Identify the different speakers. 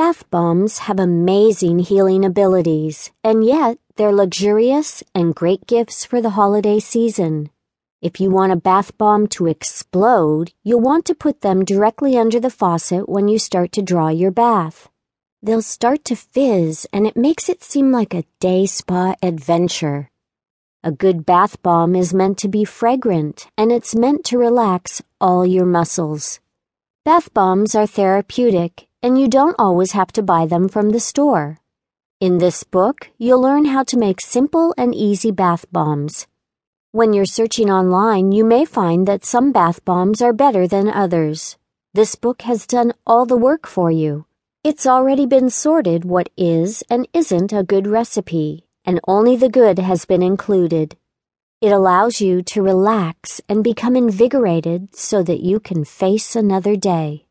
Speaker 1: Bath bombs have amazing healing abilities, and yet they're luxurious and great gifts for the holiday season. If you want a bath bomb to explode, you'll want to put them directly under the faucet when you start to draw your bath. They'll start to fizz, and it makes it seem like a day spa adventure. A good bath bomb is meant to be fragrant, and it's meant to relax all your muscles. Bath bombs are therapeutic, and you don't always have to buy them from the store. In this book, you'll learn how to make simple and easy bath bombs. When you're searching online, you may find that some bath bombs are better than others. This book has done all the work for you. It's already been sorted what is and isn't a good recipe, and only the good has been included. It allows you to relax and become invigorated so that you can face another day.